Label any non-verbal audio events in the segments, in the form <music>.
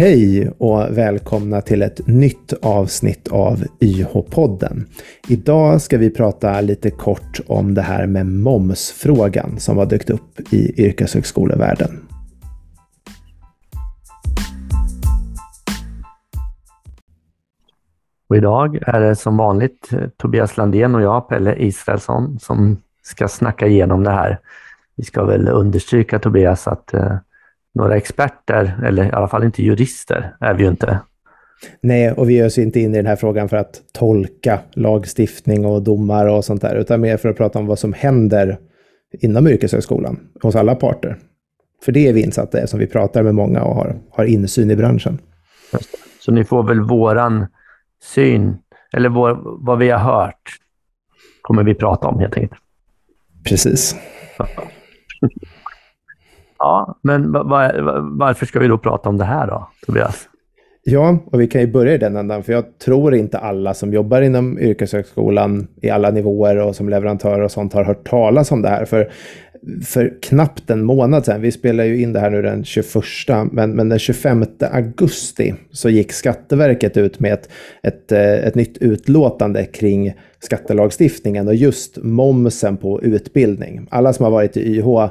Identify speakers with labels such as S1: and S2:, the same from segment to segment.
S1: Hej och välkomna till ett nytt avsnitt av YH-podden. Idag ska vi prata lite kort om det här med momsfrågan som har dykt upp i yrkeshögskolevärlden.
S2: Och idag är det som vanligt eh, Tobias Landén och jag, Pelle Israelsson, som ska snacka igenom det här. Vi ska väl understryka Tobias att eh, några experter, eller i alla fall inte jurister, är vi ju inte.
S1: Nej, och vi ger oss inte in i den här frågan för att tolka lagstiftning och domar och sånt där, utan mer för att prata om vad som händer inom yrkeshögskolan hos alla parter. För det är vi insatta i, som vi pratar med många och har, har insyn i branschen.
S2: Så ni får väl våran syn, eller vår, vad vi har hört, kommer vi prata om helt enkelt.
S1: Precis.
S2: Ja, men var, varför ska vi då prata om det här då, Tobias?
S1: Ja, och vi kan ju börja i den ändan, för jag tror inte alla som jobbar inom yrkeshögskolan i alla nivåer och som leverantörer och sånt har hört talas om det här. För, för knappt en månad sedan, vi spelar ju in det här nu den 21, men, men den 25 augusti så gick Skatteverket ut med ett, ett, eh, ett nytt utlåtande kring skattelagstiftningen och just momsen på utbildning. Alla som har varit i YH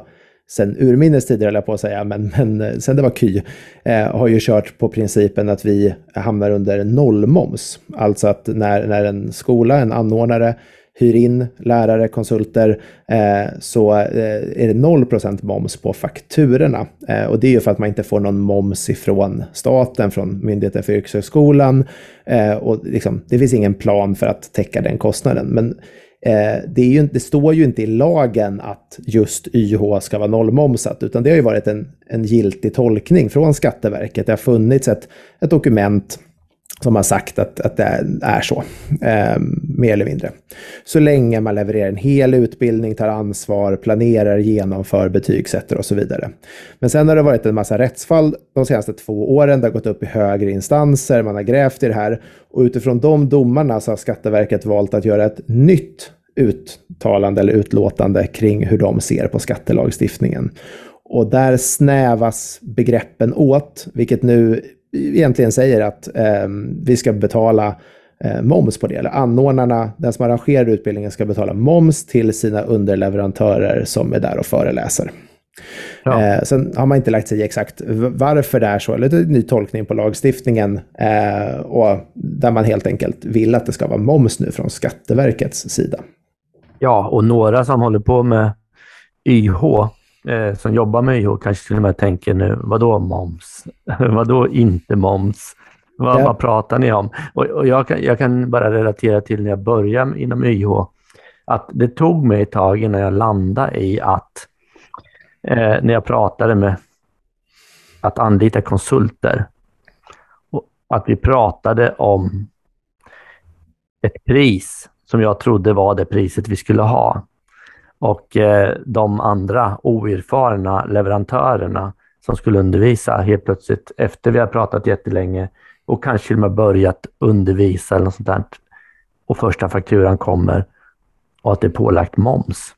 S1: sen urminnes tider, eller på att säga, men, men eh, sen det var KY, eh, har ju kört på principen att vi hamnar under nollmoms. Alltså att när, när en skola, en anordnare, hyr in lärare, konsulter, eh, så eh, är det 0% moms på fakturorna. Eh, och det är ju för att man inte får någon moms ifrån staten, från Myndigheten för yrkeshögskolan. Eh, och liksom, det finns ingen plan för att täcka den kostnaden. Men Eh, det, ju, det, står ju inte i lagen att just YH ska vara nollmomsat, utan det har ju varit en, en giltig tolkning från Skatteverket. Det har funnits ett, ett dokument som har sagt att, att det är så, eh, mer eller mindre. Så länge man levererar en hel utbildning, tar ansvar, planerar, genomför, betygsätter och så vidare. Men sen har det varit en massa rättsfall de senaste två åren. Det har gått upp i högre instanser, man har grävt i det här. Och utifrån de domarna så har Skatteverket valt att göra ett nytt uttalande eller utlåtande kring hur de ser på skattelagstiftningen. Och där snävas begreppen åt, vilket nu egentligen säger att eh, vi ska betala eh, moms på det. Eller anordnarna, den som arrangerar utbildningen, ska betala moms till sina underleverantörer som är där och föreläser. Ja. Eh, sen har man inte lagt sig i exakt varför det är så, eller det är en ny tolkning på lagstiftningen, eh, och där man helt enkelt vill att det ska vara moms nu från Skatteverkets sida.
S2: Ja, och några som håller på med YH eh, som jobbar med YH kanske till och med tänker nu, vadå moms? <laughs> vadå inte moms? Vad, ja. vad pratar ni om? Och, och jag, kan, jag, kan, bara relatera till när jag började inom YH, att det tog mig ett tag innan jag landade i att eh, när jag pratade med att anlita konsulter, att vi pratade om ett pris som jag trodde var det priset vi skulle ha. Och eh, de andra oerfarna leverantörerna som skulle undervisa helt plötsligt, efter vi har pratat jättelänge och kanske till och med börjat undervisa eller något sånt där, och första fakturan kommer och att det är pålagt moms.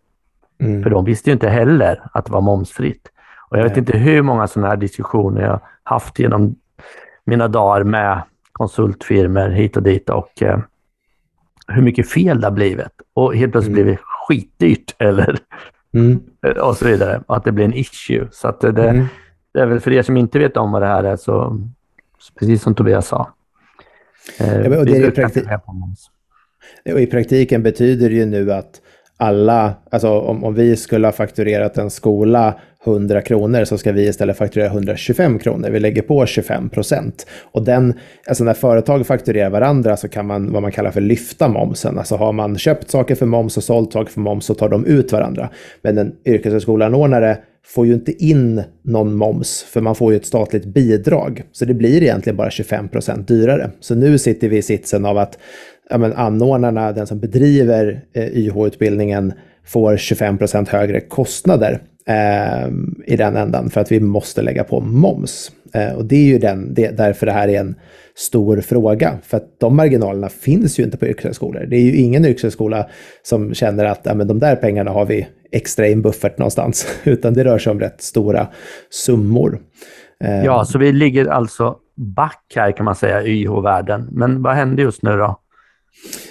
S2: Mm. För de visste ju inte heller att det var momsfritt. Och jag vet inte hur många sådana här diskussioner jag haft genom mina dagar med konsultfirmor hit och dit och eh, hur mycket fel det har blivit. Och helt plötsligt mm. blir det skitdyrt eller mm. <laughs> och så vidare. Och att det blir en issue. Så att det, mm. det är väl för er som inte vet om vad det här är, så precis som Tobias sa.
S1: Eh, ja, och det är I praktiken betyder det ju nu att alla, alltså om, om vi skulle ha fakturerat en skola 100 kronor så ska vi istället fakturera 125 kronor. Vi lägger på 25 procent. Och den, alltså när företag fakturerar varandra så kan man vad man kallar för lyfta momsen. Alltså har man köpt saker för moms och sålt saker för moms så tar de ut varandra. Men en yrkeshögskoleanordnare får ju inte in någon moms, för man får ju ett statligt bidrag. Så det blir egentligen bara 25 procent dyrare. Så nu sitter vi i sitsen av att ja, men anordnarna, den som bedriver eh, YH-utbildningen, får 25 procent högre kostnader eh, i den ändan för att vi måste lägga på moms. Eh, och det är ju den, det, därför det här är en stor fråga. För att de marginalerna finns ju inte på yrkeshögskolor. Det är ju ingen yrkeshögskola som känner att ja, men de där pengarna har vi extra i en buffert någonstans, <laughs> utan det rör sig om rätt stora summor.
S2: Ja, så vi ligger alltså back här kan man säga, YH-världen. Men vad hände just nu då?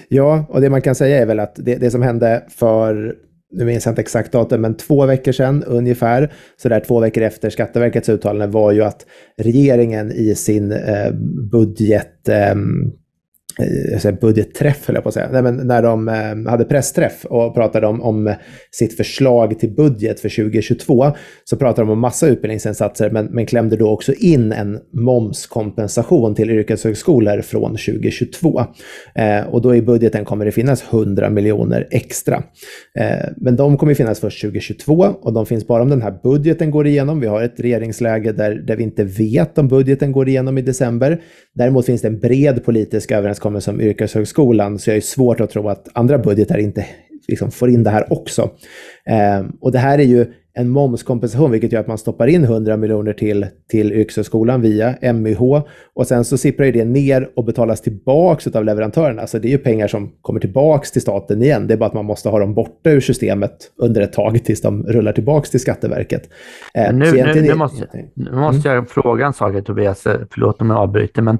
S1: Ja, och det man kan säga är väl att det, det som hände för nu minns jag inte exakt datum, men två veckor sedan ungefär, så där två veckor efter Skatteverkets uttalande var ju att regeringen i sin eh, budget eh, Eh, budgetträff, höll jag på att säga. Nej, men när de eh, hade pressträff och pratade om, om sitt förslag till budget för 2022 så pratade de om massa utbildningsinsatser men, men klämde då också in en momskompensation till yrkeshögskolor från 2022. Eh, och då i budgeten kommer det finnas 100 miljoner extra. Eh, men de kommer finnas först 2022 och de finns bara om den här budgeten går igenom. Vi har ett regeringsläge där, där vi inte vet om budgeten går igenom i december. Däremot finns det en bred politisk överenskommelse överenskommelse om yrkeshögskolan, så jag är svårt att tro att andra budgetar inte liksom får in det här också. Eh, och det här är ju en momskompensation, vilket gör att man stoppar in 100 miljoner till, till yrkeshögskolan via MYH och sen så sipprar det ner och betalas tillbaks av leverantörerna. Så det är ju pengar som kommer tillbaks till staten igen. Det är bara att man måste ha dem borta ur systemet under ett tag tills de rullar tillbaks till Skatteverket.
S2: Eh, nu, nu, nu, måste, nu måste jag fråga en sak, Tobias. Förlåt om jag avbryter, men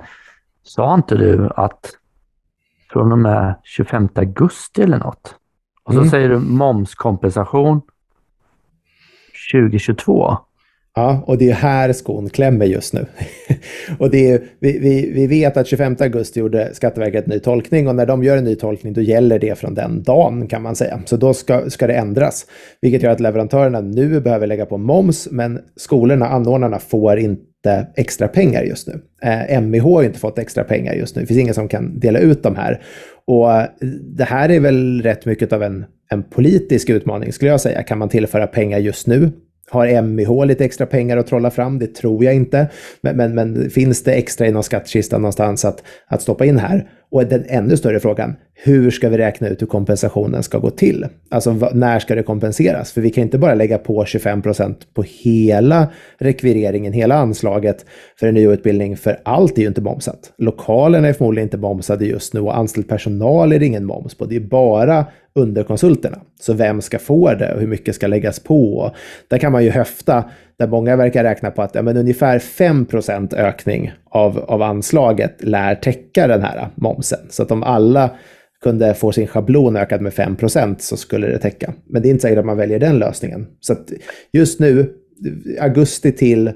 S2: sa inte du att från och med 25 augusti eller något. Och så mm. säger du momskompensation 2022.
S1: Ja, och det är här skon klämmer just nu. <laughs> och det är, vi, vi, vi vet att 25 augusti gjorde Skatteverket en ny tolkning och när de gör en ny tolkning då gäller det från den dagen kan man säga. Så då ska, ska det ändras. Vilket gör att leverantörerna nu behöver lägga på moms men skolorna, anordnarna, får inte extra pengar just nu. Eh, MIH har inte fått extra pengar just nu. Det finns ingen som kan dela ut de här. Och eh, det här är väl rätt mycket av en, en politisk utmaning skulle jag säga. Kan man tillföra pengar just nu? Har MIH lite extra pengar att trolla fram? Det tror jag inte. Men, men, men finns det extra i någon skattkista någonstans att, att stoppa in här? Och den ännu större frågan, hur ska vi räkna ut hur kompensationen ska gå till? Alltså när ska det kompenseras? För vi kan inte bara lägga på 25 procent på hela rekvireringen, hela anslaget för en ny utbildning, för allt är ju inte momsat. Lokalerna är förmodligen inte momsade just nu och anställd personal är det ingen moms på. Det är bara underkonsulterna. Så vem ska få det och hur mycket ska läggas på? Där kan man ju höfta där många verkar räkna på att ja, men ungefär 5% ökning av, av anslaget lär täcka den här momsen. Så att om alla kunde få sin schablon ökad med 5% så skulle det täcka. Men det är inte säkert att man väljer den lösningen. Så just nu, augusti till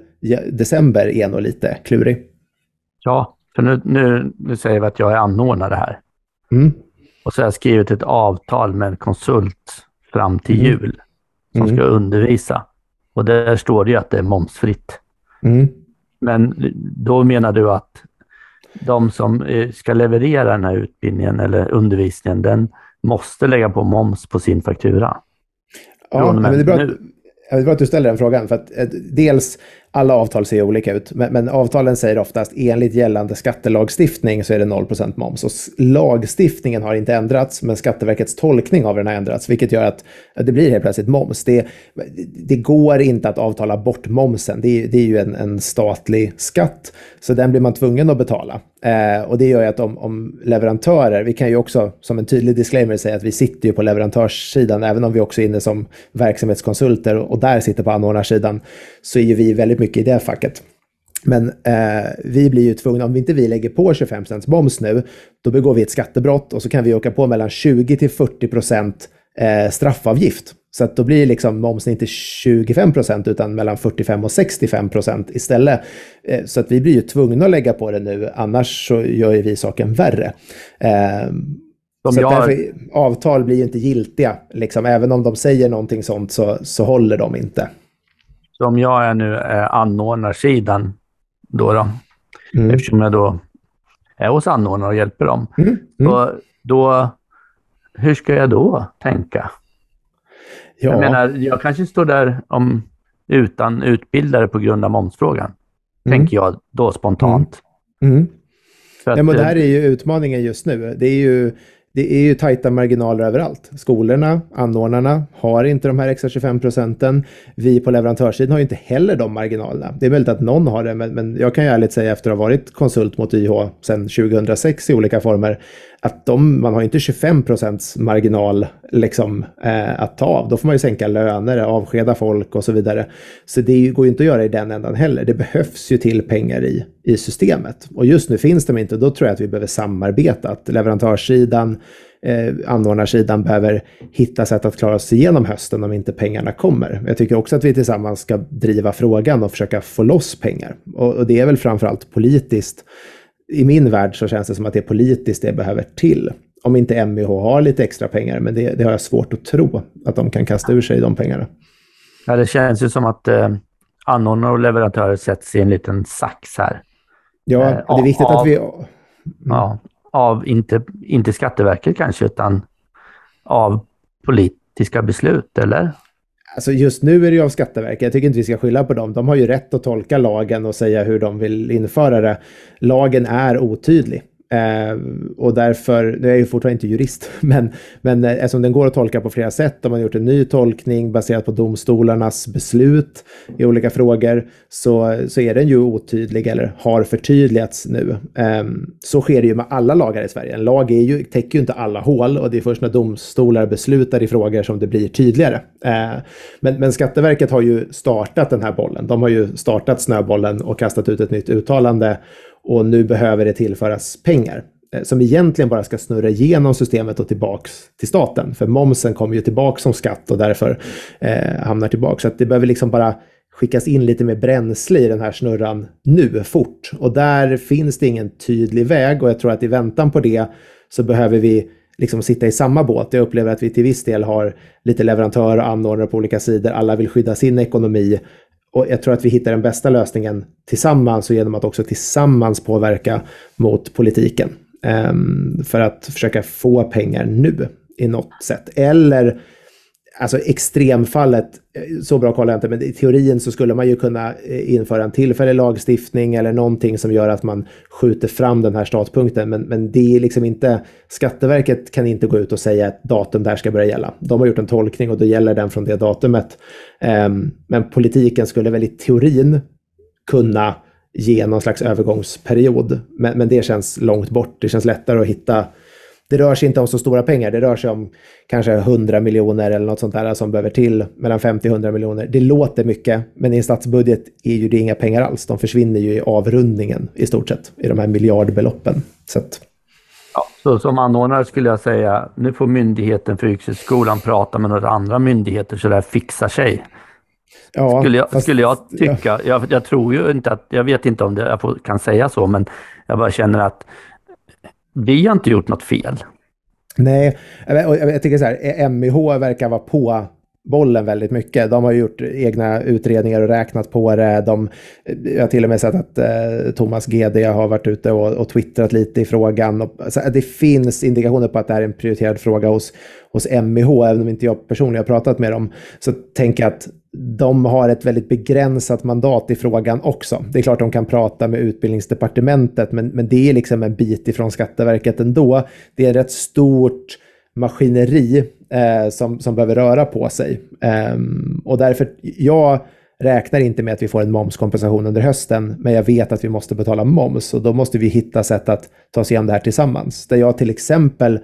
S1: december är nog lite klurig.
S2: Ja, för nu, nu, nu säger vi att jag är anordnare här. Mm. Och så har jag skrivit ett avtal med en konsult fram till mm. jul som mm. ska undervisa. Och där står det ju att det är momsfritt. Mm. Men då menar du att de som eh, ska leverera den här utbildningen eller undervisningen, den måste lägga på moms på sin faktura?
S1: Ja, men det är bra, det är bra att du ställer den frågan. För att, eh, dels alla avtal ser olika ut, men, men, avtalen säger oftast enligt gällande skattelagstiftning så är det 0% moms. Och lagstiftningen har inte ändrats, men Skatteverkets tolkning av den har ändrats, vilket gör att det blir helt plötsligt moms. Det, det går inte att avtala bort momsen. Det, det är ju en, en, statlig skatt, så den blir man tvungen att betala. Eh, och det gör ju att om, om, leverantörer, vi kan ju också som en tydlig disclaimer säga att vi sitter ju på leverantörssidan, även om vi också är inne som verksamhetskonsulter och, och där sitter på anordnarsidan, så är ju vi väldigt mycket i det facket. Men eh, vi blir ju tvungna, om vi inte vi lägger på 25 moms nu, då begår vi ett skattebrott och så kan vi åka på mellan 20 till 40 procent eh, straffavgift. Så att då blir liksom momsen inte 25 procent utan mellan 45 och 65 procent istället. Eh, så att vi blir ju tvungna att lägga på det nu, annars så gör ju vi saken värre. Eh, så jag... därför, avtal blir ju inte giltiga, liksom, även om de säger någonting sånt så, så håller de inte.
S2: Så om jag är nu är anordnarsidan då, då mm. eftersom jag då är hos anordnare och hjälper dem, mm. Mm. Då, då, hur ska jag då tänka? Ja. Jag menar, jag kanske står där om, utan utbildare på grund av momsfrågan, mm. tänker jag då spontant.
S1: Mm. mm. Att, ja, men det här är ju utmaningen just nu. Det är ju det är ju tajta marginaler överallt. Skolorna, anordnarna, har inte de här extra 25 procenten. Vi på leverantörssidan har ju inte heller de marginalerna. Det är möjligt att någon har det, men, men jag kan ju ärligt säga efter att ha varit konsult mot YH sedan 2006 i olika former, att de, man har inte 25 procents marginal liksom, eh, att ta av. Då får man ju sänka löner, avskeda folk och så vidare. Så det går ju inte att göra i den ändan heller. Det behövs ju till pengar i, i systemet. Och just nu finns de inte. Då tror jag att vi behöver samarbeta. Att leverantörssidan, eh, anordnarsidan behöver hitta sätt att klara sig igenom hösten om inte pengarna kommer. Jag tycker också att vi tillsammans ska driva frågan och försöka få loss pengar. Och, och det är väl framförallt politiskt i min värld så känns det som att det är politiskt det behöver till. Om inte MYH har lite extra pengar, men det, det har jag svårt att tro att de kan kasta ur sig de pengarna.
S2: Ja, det känns ju som att eh, anordnare och leverantörer sätts i en liten sax här.
S1: Ja, eh, och det är viktigt av, att vi... Mm.
S2: Ja, av inte, inte Skatteverket kanske, utan av politiska beslut, eller?
S1: Alltså just nu är det ju av Skatteverket. Jag tycker inte vi ska skylla på dem. De har ju rätt att tolka lagen och säga hur de vill införa det. Lagen är otydlig. Eh, och därför, nu är jag ju fortfarande inte jurist, <laughs> men, men eh, eftersom den går att tolka på flera sätt, de har gjort en ny tolkning baserat på domstolarnas beslut i olika frågor, så, så är den ju otydlig eller har förtydligats nu. Eh, så sker det ju med alla lagar i Sverige. En lag är ju, täcker ju inte alla hål och det är först när domstolar beslutar i frågor som det blir tydligare. Eh, men, men Skatteverket har ju startat den här bollen. De har ju startat snöbollen och kastat ut ett nytt uttalande och nu behöver det tillföras pengar eh, som egentligen bara ska snurra igenom systemet och tillbaks till staten. För momsen kommer ju tillbaks som skatt och därför eh, hamnar tillbaks. Så att det behöver liksom bara skickas in lite mer bränsle i den här snurran nu, fort. Och där finns det ingen tydlig väg och jag tror att i väntan på det så behöver vi liksom sitta i samma båt. Jag upplever att vi till viss del har lite leverantörer och anordnare på olika sidor. Alla vill skydda sin ekonomi och jag tror att vi hittar den bästa lösningen tillsammans och genom att också tillsammans påverka mot politiken. Um, för att försöka få pengar nu i något sätt. Eller alltså extremfallet, eh, så bra kollar jag inte, men i teorin så skulle man ju kunna eh, införa en tillfällig lagstiftning eller någonting som gör att man skjuter fram den här startpunkten. Men, men det är liksom inte, Skatteverket kan inte gå ut och säga att datum där ska börja gälla. De har gjort en tolkning och då gäller den från det datumet. Ehm, men politiken skulle väl i teorin kunna ge någon slags övergångsperiod. Men, men det känns långt bort. Det känns lättare att hitta det rör sig inte om så stora pengar. Det rör sig om kanske 100 miljoner eller något sånt där som behöver till mellan 50 och 100 miljoner. Det låter mycket, men i en statsbudget är ju det inga pengar alls. De försvinner ju i avrundningen i stort sett, i de här miljardbeloppen. Så, att...
S2: ja, så som anordnare skulle jag säga, nu får myndigheten för yrkeshögskolan prata med några andra myndigheter så det här fixar sig. Ja, skulle, jag, fast, skulle jag tycka. Ja. Jag, jag, tror ju inte att, jag vet inte om det, jag får, kan säga så, men jag bara känner att vi har inte gjort något fel.
S1: Nej, och jag tycker så här, e- MIH verkar vara på bollen väldigt mycket. De har gjort egna utredningar och räknat på det. De, jag har till och med sett att eh, Thomas GD har varit ute och, och twittrat lite i frågan. Och, alltså, det finns indikationer på att det här är en prioriterad fråga hos, hos MIH, även om inte jag personligen har pratat med dem. Så tänker jag att de har ett väldigt begränsat mandat i frågan också. Det är klart de kan prata med utbildningsdepartementet, men, men det är liksom en bit ifrån Skatteverket ändå. Det är ett rätt stort maskineri eh, som, som behöver röra på sig. Eh, och därför, jag räknar inte med att vi får en momskompensation under hösten, men jag vet att vi måste betala moms och då måste vi hitta sätt att ta oss igenom det här tillsammans. Där jag till exempel,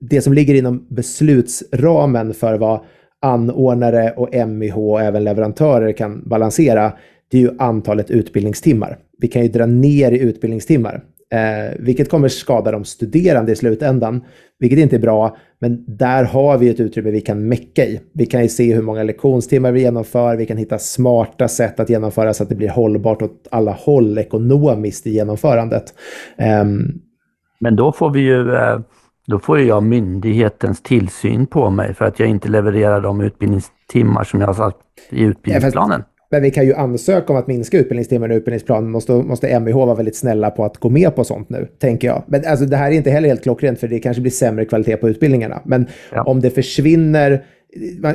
S1: det som ligger inom beslutsramen för vad anordnare och MIH och även leverantörer kan balansera, det är ju antalet utbildningstimmar. Vi kan ju dra ner i utbildningstimmar, eh, vilket kommer skada de studerande i slutändan, vilket inte är bra, men där har vi ett utrymme vi kan mecka i. Vi kan ju se hur många lektionstimmar vi genomför, vi kan hitta smarta sätt att genomföra så att det blir hållbart åt alla håll ekonomiskt i genomförandet. Eh,
S2: men då får vi ju eh då får jag myndighetens tillsyn på mig för att jag inte levererar de utbildningstimmar som jag har sagt i utbildningsplanen.
S1: Men vi kan ju ansöka om att minska utbildningstimmarna i utbildningsplanen. Måste, måste MIH vara väldigt snälla på att gå med på sånt nu, tänker jag. Men alltså, det här är inte heller helt klockrent, för det kanske blir sämre kvalitet på utbildningarna. Men ja. om det försvinner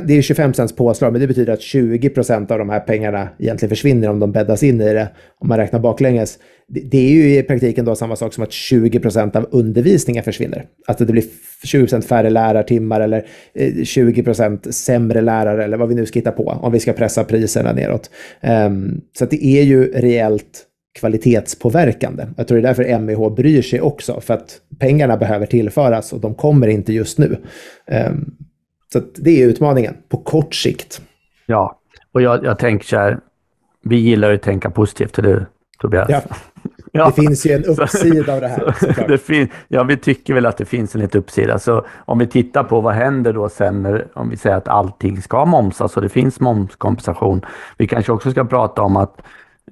S1: det är 25 cents påslag, men det betyder att 20 procent av de här pengarna egentligen försvinner om de bäddas in i det, om man räknar baklänges. Det är ju i praktiken då samma sak som att 20 procent av undervisningen försvinner. Att det blir 20 procent färre lärartimmar eller eh, 20 procent sämre lärare eller vad vi nu ska hitta på, om vi ska pressa priserna neråt. Ehm, så det är ju reellt kvalitetspåverkande. Jag tror det är därför MIH bryr sig också, för att pengarna behöver tillföras och de kommer inte just nu. Ehm, så det är utmaningen på kort sikt.
S2: Ja, och jag, jag tänker så här, vi gillar att tänka positivt, eller hur Tobias?
S1: Ja. <laughs> ja. Det finns ju en uppsida av det här. <laughs>
S2: det fin- ja, vi tycker väl att det finns en liten uppsida. Så om vi tittar på vad händer då sen när, om vi säger att allting ska momsas och det finns momskompensation. Vi kanske också ska prata om att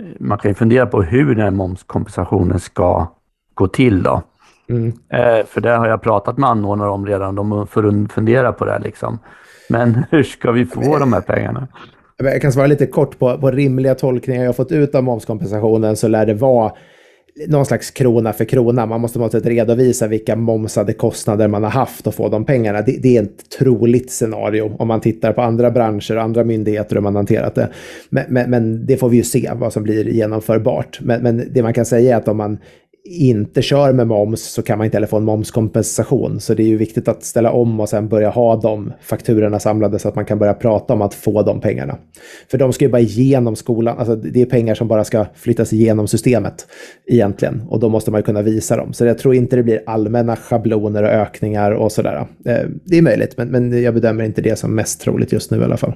S2: eh, man kan fundera på hur den här momskompensationen ska gå till då. Mm. Eh, för det har jag pratat med anordnare om redan, de får fundera på det liksom. Men <laughs> hur ska vi få de här pengarna?
S1: Jag kan svara lite kort på, på rimliga tolkningar jag har fått ut av momskompensationen så lär det vara någon slags krona för krona. Man måste måste redovisa vilka momsade kostnader man har haft och få de pengarna. Det, det, är ett troligt scenario om man tittar på andra branscher och andra myndigheter hur man hanterat det. Men, men, men, det får vi ju se vad som blir genomförbart. Men, men det man kan säga är att om man inte kör med moms så kan man inte heller få en momskompensation. Så det är ju viktigt att ställa om och sen börja ha de fakturorna samlade så att man kan börja prata om att få de pengarna. För de ska ju bara igenom skolan, alltså det är pengar som bara ska flyttas igenom systemet egentligen. Och då måste man ju kunna visa dem. Så jag tror inte det blir allmänna schabloner och ökningar och sådär. Eh, det är möjligt, men, men jag bedömer inte det som mest troligt just nu i alla fall.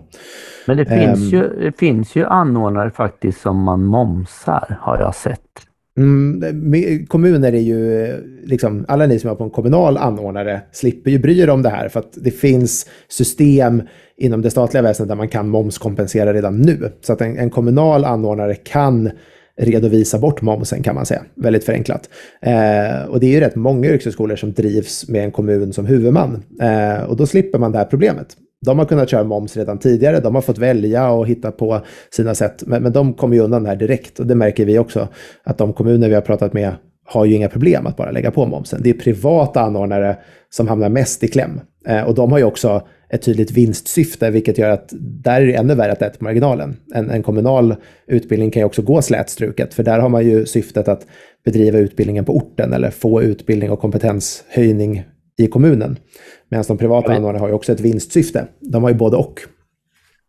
S2: Men det finns, um, ju, det finns ju anordnare faktiskt som man momsar, har jag sett.
S1: Mm, eh, kommuner är ju, eh, liksom, alla ni som är på en kommunal anordnare slipper ju bry er om det här för att det finns system inom det statliga väsendet där man kan momskompensera redan nu. Så att en, en kommunal anordnare kan redovisa bort momsen kan man säga, väldigt förenklat. Eh, och det är ju rätt många yrkeshögskolor som drivs med en kommun som huvudman eh, och då slipper man det här problemet. De har kunnat köra moms redan tidigare, de har fått välja och hitta på sina sätt, men, men de kommer ju undan det här direkt och det märker vi också att de kommuner vi har pratat med har ju inga problem att bara lägga på momsen. Det är privata anordnare som hamnar mest i kläm eh, och de har ju också ett tydligt vinstsyfte, vilket gör att där är det ännu värre att det är på marginalen. En, en kommunal utbildning kan ju också gå slätstruket, för där har man ju syftet att bedriva utbildningen på orten eller få utbildning och kompetenshöjning i kommunen. Medan de privata anordnarna har ju också ett vinstsyfte. De har ju både och.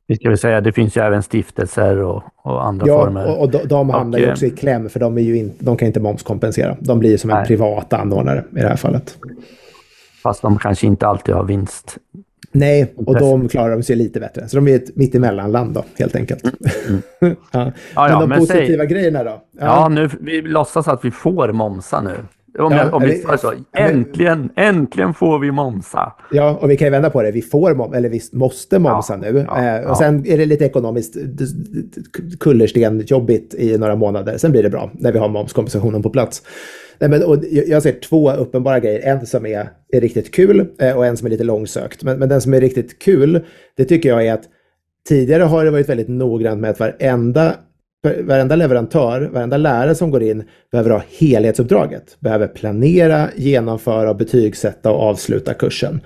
S2: Vi ska väl säga, det finns ju även stiftelser och, och andra
S1: ja,
S2: former.
S1: Ja, och, och de, de hamnar och, ju också i kläm för de, är ju in, de kan inte momskompensera. De blir som nej. en privat anordnare i det här fallet.
S2: Fast de kanske inte alltid har vinst.
S1: Nej, och de klarar de sig lite bättre. Så de är ett mittemellanland då, helt enkelt. Mm. <laughs> ja. ja. men de men positiva säg, grejerna då?
S2: Ja. ja, nu, vi låtsas att vi får momsa nu. Om, ja, jag, om vi, alltså, äntligen, äntligen får vi momsa.
S1: Ja, och vi kan ju vända på det. Vi får mom, eller vi måste momsa ja, nu. Ja, eh, och sen är det lite ekonomiskt kullersten jobbigt i några månader. Sen blir det bra när vi har momskompensationen på plats. Nej, men, och jag ser två uppenbara grejer. En som är, är riktigt kul eh, och en som är lite långsökt. Men, men den som är riktigt kul, det tycker jag är att tidigare har det varit väldigt noggrant med att varenda varenda leverantör, varenda lärare som går in behöver ha helhetsuppdraget. Behöver planera, genomföra, betygsätta och avsluta kursen.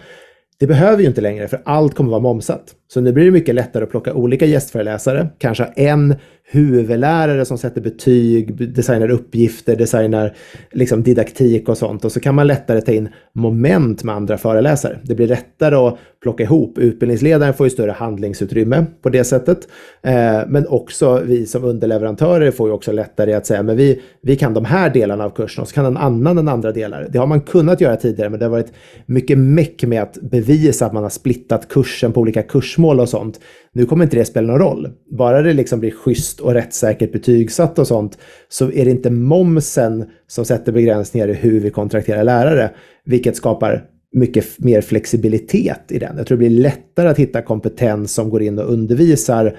S1: Det behöver ju inte längre för allt kommer vara momsat. Så nu blir det mycket lättare att plocka olika gästföreläsare, kanske en huvudlärare som sätter betyg, designar uppgifter, designar liksom didaktik och sånt. Och så kan man lättare ta in moment med andra föreläsare. Det blir lättare att plocka ihop. Utbildningsledaren får ju större handlingsutrymme på det sättet. Eh, men också vi som underleverantörer får ju också lättare att säga, men vi, vi kan de här delarna av kursen och så kan en annan den andra delar. Det har man kunnat göra tidigare, men det har varit mycket meck med att bevisa att man har splittat kursen på olika kurser kursmål och sånt. Nu kommer inte det spela någon roll. Bara det liksom blir schysst och rättssäkert betygsatt och sånt så är det inte momsen som sätter begränsningar i hur vi kontrakterar lärare, vilket skapar mycket mer flexibilitet i den. Jag tror det blir lättare att hitta kompetens som går in och undervisar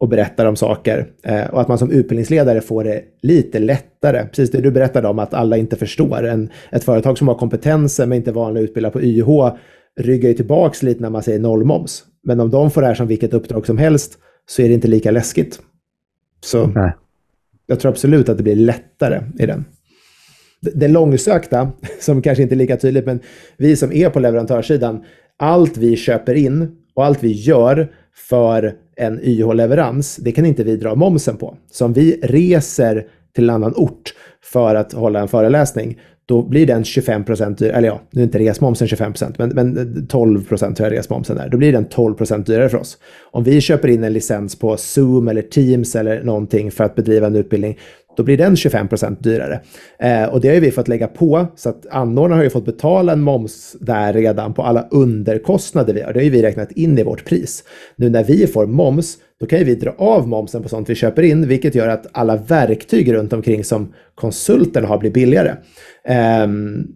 S1: och berättar om saker. Eh, och att man som utbildningsledare får det lite lättare. Precis det du berättade om att alla inte förstår. En, ett företag som har kompetensen men inte är vana att utbilda på YH ryggar ju tillbaks lite när man säger nollmoms. Men om de får det här som vilket uppdrag som helst så är det inte lika läskigt. Så Nej. jag tror absolut att det blir lättare i den. Det långsökta, <laughs> som kanske inte är lika tydligt, men vi som är på leverantörssidan, allt vi köper in och allt vi gör för en YH-leverans, det kan inte vi dra momsen på. Så om vi reser till en annan ort för att hålla en föreläsning, då blir den 25 procent dyrare, eller ja, nu är inte resmomsen 25 procent, men, men 12 procent tror jag resmomsen är. Då blir den 12 procent dyrare för oss. Om vi köper in en licens på Zoom eller Teams eller någonting för att bedriva en utbildning, då blir den 25% dyrare. Eh, och det har ju vi fått lägga på, så att anordnarna har ju fått betala en moms där redan på alla underkostnader vi har. Det har ju vi räknat in i vårt pris. Nu när vi får moms, då kan ju vi dra av momsen på sånt vi köper in, vilket gör att alla verktyg runt omkring som konsulterna har blir billigare. Eh,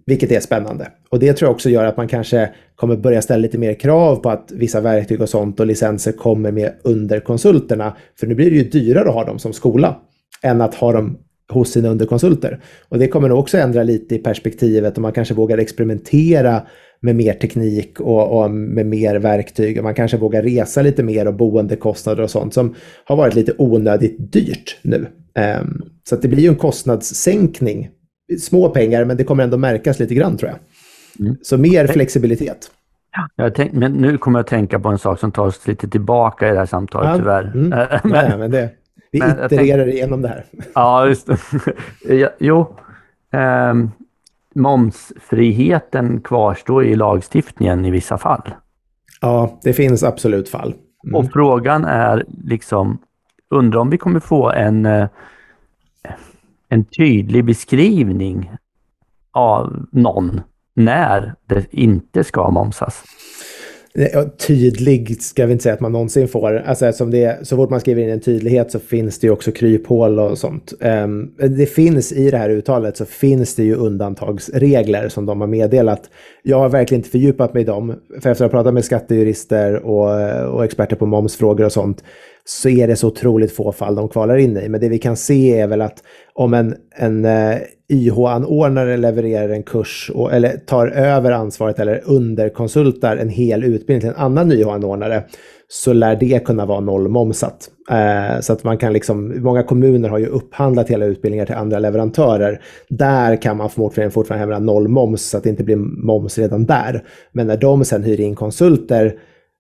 S1: vilket är spännande. Och det tror jag också gör att man kanske kommer börja ställa lite mer krav på att vissa verktyg och sånt och licenser kommer med under konsulterna. För nu blir det ju dyrare att ha dem som skola än att ha dem hos sina underkonsulter. Och det kommer nog också ändra lite i perspektivet och man kanske vågar experimentera med mer teknik och, och, med mer verktyg. Man kanske vågar resa lite mer och boendekostnader och sånt som har varit lite onödigt dyrt nu. Um, så det blir ju en kostnadssänkning. Små pengar, men det kommer ändå märkas lite grann tror jag. Mm. Så mer flexibilitet.
S2: Jag tänk, men nu kommer jag att tänka på en sak som tar oss lite tillbaka i det här samtalet ja. tyvärr. Mm. <laughs>
S1: men, Nej, men det, vi men itererar tänk, igenom det här.
S2: Ja, just det. <laughs> jo, eh, momsfriheten kvarstår i lagstiftningen i vissa fall.
S1: Ja, det finns absolut fall.
S2: Mm. Och frågan är liksom, undrar om vi kommer få en, eh, en tydlig beskrivning av någon när det inte ska momsas.
S1: Eh, tydlig ska vi inte säga att man någonsin får. Alltså som det, så fort man skriver in en tydlighet så finns det ju också kryphål och sånt. Um, det finns i det här uttalet så finns det ju undantagsregler som de har meddelat. Jag har verkligen inte fördjupat mig i dem. För efter att ha pratat med skattejurister och, och experter på momsfrågor och sånt så är det så otroligt få fall de kvalar in i. Men det vi kan se är väl att om en, en eh, YH-anordnare levererar en kurs och, eller tar över ansvaret eller underkonsultar en hel utbildning till en annan YH-anordnare så lär det kunna vara nollmomsat. Eh, så att man kan liksom, många kommuner har ju upphandlat hela utbildningar till andra leverantörer. Där kan man förmodligen fortfarande hävda nollmoms så att det inte blir moms redan där. Men när de sen hyr in konsulter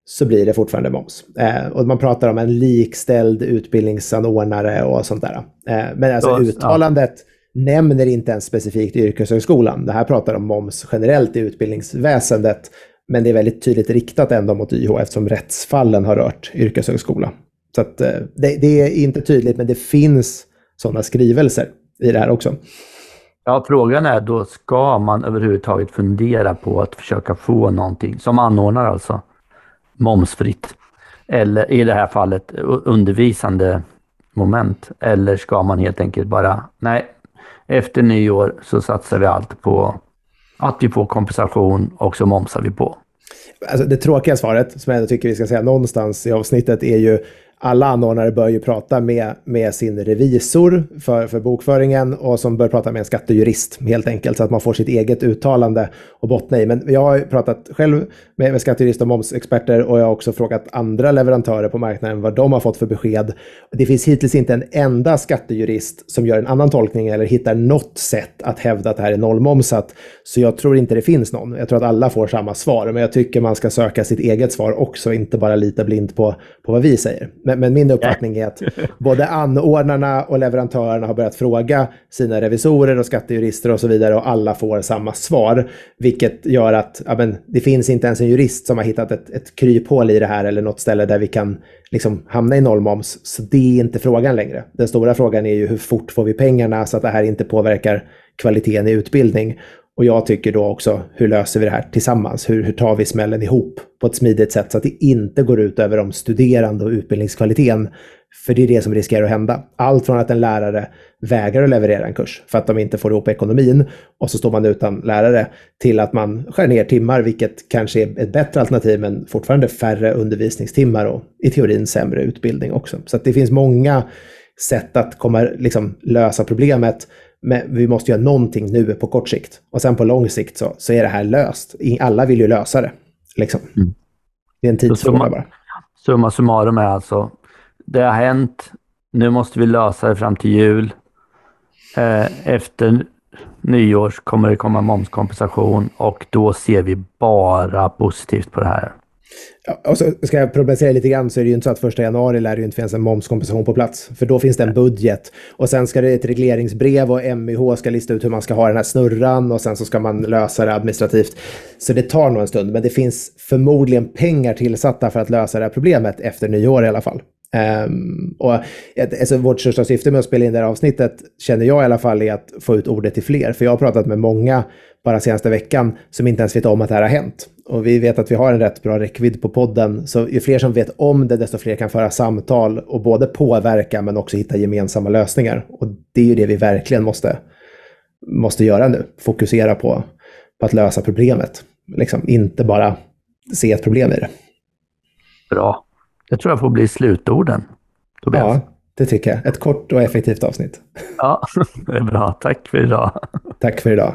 S1: så blir det fortfarande moms. Eh, och man pratar om en likställd utbildningsanordnare och sånt där. Eh, men alltså så, uttalandet ja nämner inte ens specifikt yrkeshögskolan. Det här pratar om moms generellt i utbildningsväsendet, men det är väldigt tydligt riktat ändå mot YH eftersom rättsfallen har rört yrkeshögskola. Så att, eh, det, det är inte tydligt, men det finns sådana skrivelser i det här också.
S2: Ja, frågan är då, ska man överhuvudtaget fundera på att försöka få någonting, som anordnar alltså, momsfritt? Eller i det här fallet undervisande moment? Eller ska man helt enkelt bara, nej, efter nyår så satsar vi allt på att vi får kompensation och så momsar vi på.
S1: Alltså det tråkiga svaret, som jag tycker vi ska säga någonstans i avsnittet, är ju alla anordnare bör ju prata med, med sin revisor för, för bokföringen och som bör prata med en skattejurist helt enkelt så att man får sitt eget uttalande och bottna i. Men jag har pratat själv med, med skattejurist och momsexperter och jag har också frågat andra leverantörer på marknaden vad de har fått för besked. Det finns hittills inte en enda skattejurist som gör en annan tolkning eller hittar något sätt att hävda att det här är nollmomsat. Så jag tror inte det finns någon. Jag tror att alla får samma svar, men jag tycker man ska söka sitt eget svar också, inte bara lita blint på, på vad vi säger. Men, men min uppfattning är att <laughs> både anordnarna och leverantörerna har börjat fråga sina revisorer och skattejurister och så vidare och alla får samma svar. Vilket gör att ja, men, det finns inte ens en jurist som har hittat ett, ett kryphål i det här eller något ställe där vi kan liksom, hamna i nollmoms. Så det är inte frågan längre. Den stora frågan är ju hur fort får vi pengarna så att det här inte påverkar kvaliteten i utbildning. Och jag tycker då också, hur löser vi det här tillsammans? Hur, hur tar vi smällen ihop på ett smidigt sätt så att det inte går ut över de studerande och utbildningskvaliteten? För det är det som riskerar att hända. Allt från att en lärare vägrar att leverera en kurs för att de inte får ihop ekonomin och så står man utan lärare till att man skär ner timmar, vilket kanske är ett bättre alternativ men fortfarande färre undervisningstimmar och i teorin sämre utbildning också. Så det finns många sätt att komma, liksom, lösa problemet men vi måste göra någonting nu på kort sikt. Och sen på lång sikt så, så är det här löst. Alla vill ju lösa det. Liksom. Mm. Det är en tidsfråga bara.
S2: Summa summarum är alltså, det har hänt, nu måste vi lösa det fram till jul. Eh, efter nyår kommer det komma momskompensation och då ser vi bara positivt på det här.
S1: Och så ska jag problematisera lite grann så är det ju inte så att första januari lär det ju inte finnas en momskompensation på plats. För då finns det en budget. Och sen ska det ett regleringsbrev och MIH ska lista ut hur man ska ha den här snurran och sen så ska man lösa det administrativt. Så det tar nog en stund, men det finns förmodligen pengar tillsatta för att lösa det här problemet efter nyår i alla fall. Um, och, alltså, vårt största syfte med att spela in det här avsnittet, känner jag i alla fall, är att få ut ordet till fler. För jag har pratat med många bara senaste veckan som inte ens vet om att det här har hänt. Och vi vet att vi har en rätt bra räckvidd på podden, så ju fler som vet om det, desto fler kan föra samtal och både påverka men också hitta gemensamma lösningar. Och det är ju det vi verkligen måste, måste göra nu, fokusera på, på att lösa problemet. Liksom, inte bara se ett problem i det.
S2: Bra. Det tror jag får bli slutorden.
S1: Tobias. Ja, det tycker jag. Ett kort och effektivt avsnitt.
S2: Ja, <laughs> det är bra. Tack för idag.
S1: Tack för idag.